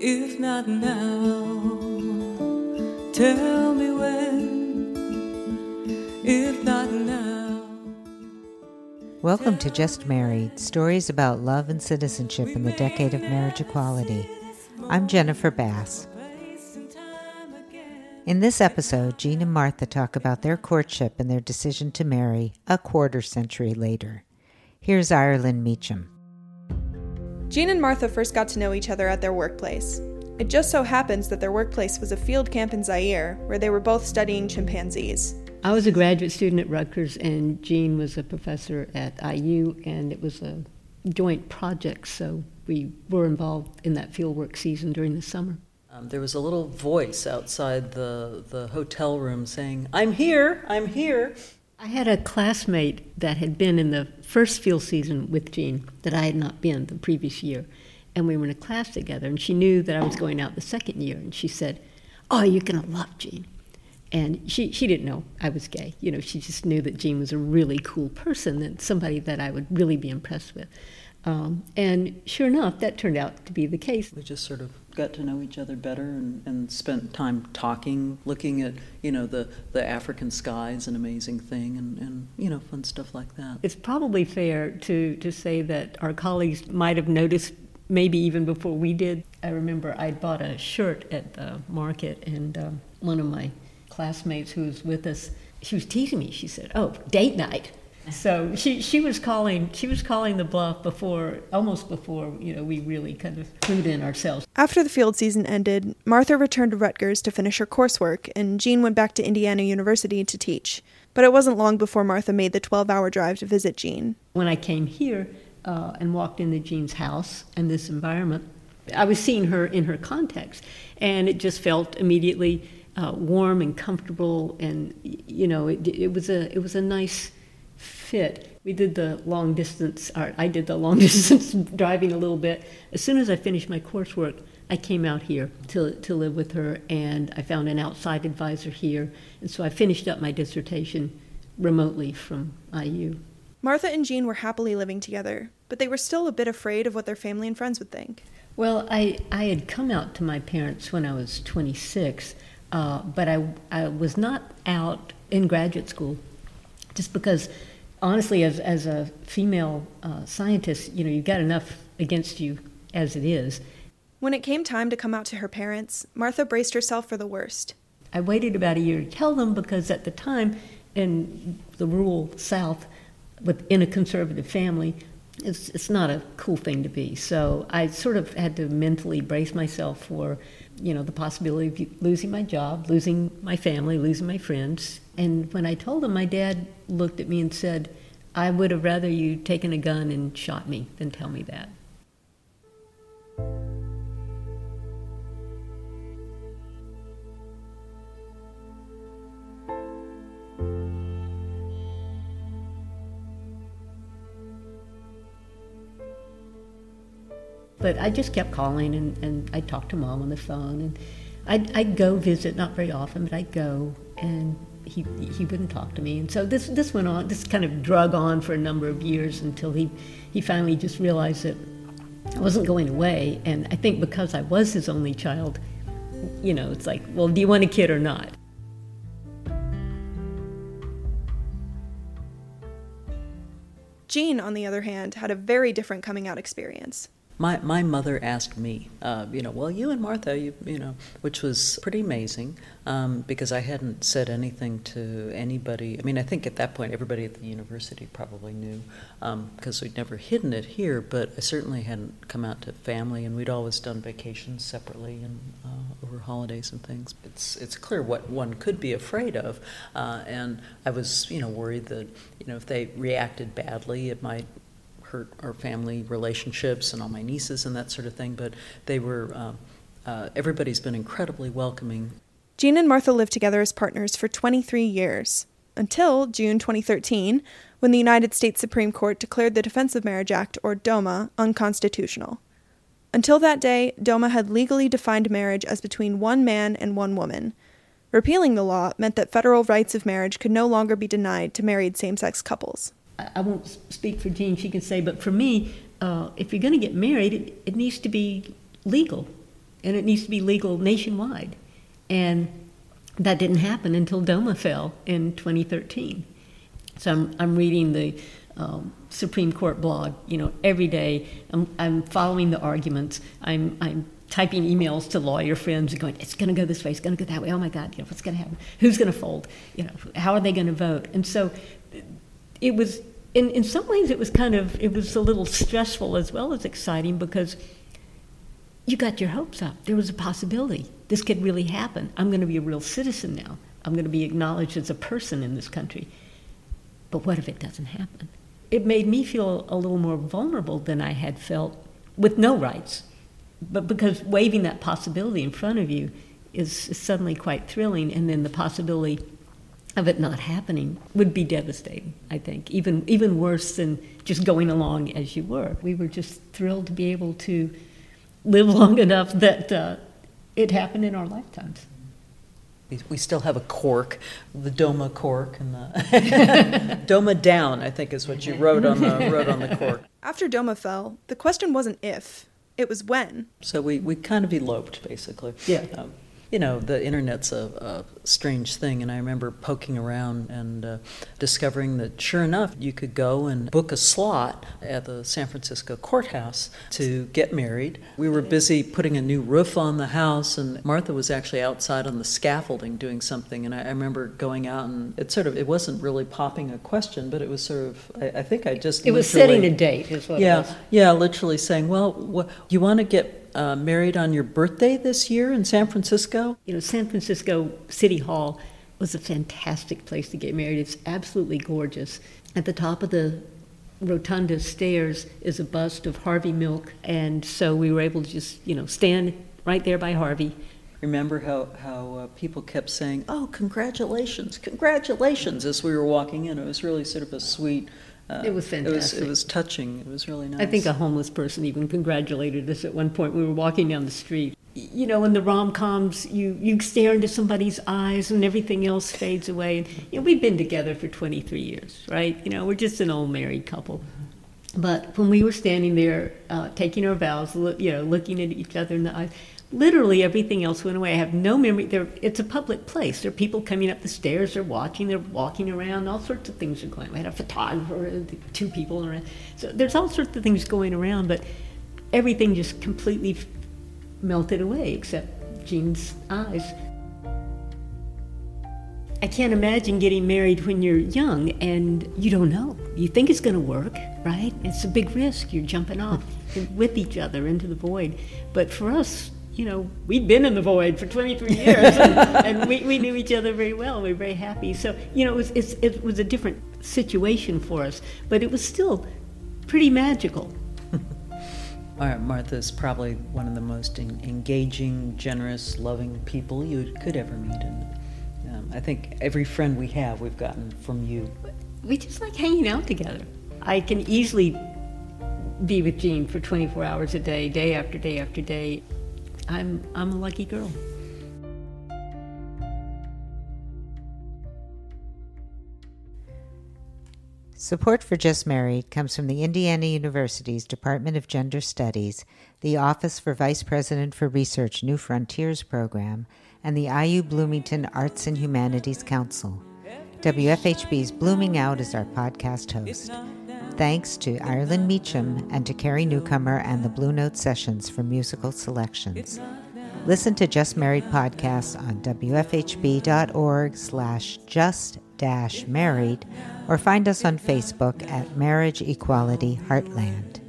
If not now, tell me when. If not now. Welcome to Just Married Stories about love and citizenship in the decade of marriage equality. I'm Jennifer Bass. In this episode, Jean and Martha talk about their courtship and their decision to marry a quarter century later. Here's Ireland Meacham. Jean and Martha first got to know each other at their workplace. It just so happens that their workplace was a field camp in Zaire, where they were both studying chimpanzees. I was a graduate student at Rutgers, and Jean was a professor at IU, and it was a joint project, so we were involved in that fieldwork season during the summer. Um, there was a little voice outside the, the hotel room saying, I'm here, I'm here. I had a classmate that had been in the first field season with Jean that I had not been the previous year. And we were in a class together, and she knew that I was going out the second year. And she said, Oh, you're going to love Jean. And she, she didn't know I was gay. You know, she just knew that Jean was a really cool person and somebody that I would really be impressed with. Um, and sure enough, that turned out to be the case. We just sort of got to know each other better and, and spent time talking, looking at, you know, the, the African sky is an amazing thing and, and, you know, fun stuff like that. It's probably fair to, to say that our colleagues might have noticed maybe even before we did. I remember I'd bought a shirt at the market, and um, one of my classmates who was with us, she was teasing me. She said, "Oh, date night." So she, she was calling she was calling the bluff before almost before you know we really kind of clued in ourselves. After the field season ended, Martha returned to Rutgers to finish her coursework, and Jean went back to Indiana University to teach. But it wasn't long before Martha made the 12 hour drive to visit Jean. When I came here uh, and walked into Jean's house and this environment, I was seeing her in her context, and it just felt immediately uh, warm and comfortable, and you know it, it was a it was a nice fit. We did the long distance, or I did the long distance driving a little bit. As soon as I finished my coursework, I came out here to, to live with her, and I found an outside advisor here. And so I finished up my dissertation remotely from IU. Martha and Jean were happily living together, but they were still a bit afraid of what their family and friends would think. Well, I, I had come out to my parents when I was 26, uh, but I, I was not out in graduate school just because honestly, as, as a female uh, scientist, you know, you've got enough against you as it is. When it came time to come out to her parents, Martha braced herself for the worst. I waited about a year to tell them because at the time, in the rural South, within a conservative family, it's, it's not a cool thing to be. So I sort of had to mentally brace myself for, you know, the possibility of losing my job, losing my family, losing my friends. And when I told him, my dad looked at me and said, I would have rather you taken a gun and shot me than tell me that. But I just kept calling and, and I'd talk to mom on the phone and I'd, I'd go visit, not very often, but I'd go and he, he wouldn't talk to me. And so this, this went on, this kind of drug on for a number of years until he, he finally just realized that I wasn't going away. And I think because I was his only child, you know, it's like, well, do you want a kid or not? Jean, on the other hand, had a very different coming out experience my my mother asked me, uh, you know, well, you and Martha, you you know, which was pretty amazing um, because I hadn't said anything to anybody. I mean, I think at that point everybody at the university probably knew because um, we'd never hidden it here, but I certainly hadn't come out to family, and we'd always done vacations separately and uh, over holidays and things. It's it's clear what one could be afraid of, uh, and I was you know worried that you know if they reacted badly, it might hurt our family relationships and all my nieces and that sort of thing. But they were, uh, uh, everybody's been incredibly welcoming. Jean and Martha lived together as partners for 23 years, until June 2013, when the United States Supreme Court declared the Defense of Marriage Act, or DOMA, unconstitutional. Until that day, DOMA had legally defined marriage as between one man and one woman. Repealing the law meant that federal rights of marriage could no longer be denied to married same sex couples. I won't speak for Jean, she can say, but for me, uh, if you're going to get married, it, it, needs to be legal. and it needs to be legal nationwide. And that didn't happen until DOMA fell in 2013. So I'm, I'm reading the um, Supreme Court blog, you know, every day. I'm, I'm following the arguments. I'm, I'm typing emails to lawyer friends and going, it's going to go this way, it's going to go that way. Oh my God, you know, what's going to happen? Who's going to fold? You know, how are they going to vote? And so it was, in, in some ways, it was kind of, it was a little stressful as well as exciting because you got your hopes up. There was a possibility. This could really happen. I'm going to be a real citizen now. I'm going to be acknowledged as a person in this country. But what if it doesn't happen? It made me feel a little more vulnerable than I had felt with no rights but because waving that possibility in front of you is, suddenly quite thrilling, and then the possibility of it not happening would be devastating, I think, even, even worse than just going along as you were. We were just thrilled to be able to live long enough that uh, it happened in our lifetimes. We still have a cork, the Doma cork, and the Doma down. I think is what you wrote on the wrote on the cork. After Doma fell, the question wasn't if, it was when. So we, we kind of eloped, basically. Yeah. Um, you know, the internet's a, a, strange thing, and I remember poking around and uh, discovering that sure enough, you could go and book a slot at the San Francisco courthouse to get married. We were busy putting a new roof on the house, and Martha was actually outside on the scaffolding doing something. And I, I remember going out, and it sort of it wasn't really popping a question, but it was sort of I, I think I just it was setting a date, is what yeah yeah literally saying, well, what, you want to get uh, married on your birthday this year in San Francisco? You know, San Francisco City Hall was a fantastic place to get married. It's absolutely gorgeous. At the top of the rotunda stairs is a bust of Harvey Milk, and so we were able to just, you know, stand right there by Harvey. Remember how, how uh, people kept saying, Oh, congratulations, congratulations, as we were walking in. It was really sort of a sweet, uh, it was fantastic. It was, it was touching. It was really nice. I think a homeless person even congratulated us at one point. We were walking down the street. You know, in the rom coms, you, you stare into somebody's eyes and everything else fades away. And, you know, we've been together for 23 years, right? You know, we're just an old married couple. But when we were standing there uh, taking our vows, you know, looking at each other in the eyes, literally everything else went away. I have no memory. There, it's a public place. There are people coming up the stairs. They're watching. They're walking around. All sorts of things are going. We had a photographer, two people around. So there's all sorts of things going around, but everything just completely melted away except Jean's eyes. I can't imagine getting married when you're young and you don't know. You think it's going to work, right? It's a big risk. You're jumping off with each other into the void. But for us, you know, we'd been in the void for 23 years, and, and we, we, knew each other very well. We were very happy. So, you know, it was, it was a different situation for us, but it was still pretty magical. Martha is probably one of the most in, engaging, generous, loving people you could ever meet. And um, I think every friend we have, we've gotten from you. We just like hanging out together. I can easily be with Jean for 24 hours a day, day after day after day. I'm, I'm a lucky girl. Support for Just Married comes from the Indiana University's Department of Gender Studies, the Office for Vice President for Research New Frontiers program, and the IU Bloomington Arts and Humanities Council. WFHB's Blooming Out is our podcast host. Thanks to Ireland Meacham and to Carrie Newcomer and the Blue Note Sessions for musical selections. Listen to Just Married podcasts on wfhb.org slash just dash married or find us on Facebook at Marriage Equality Heartland.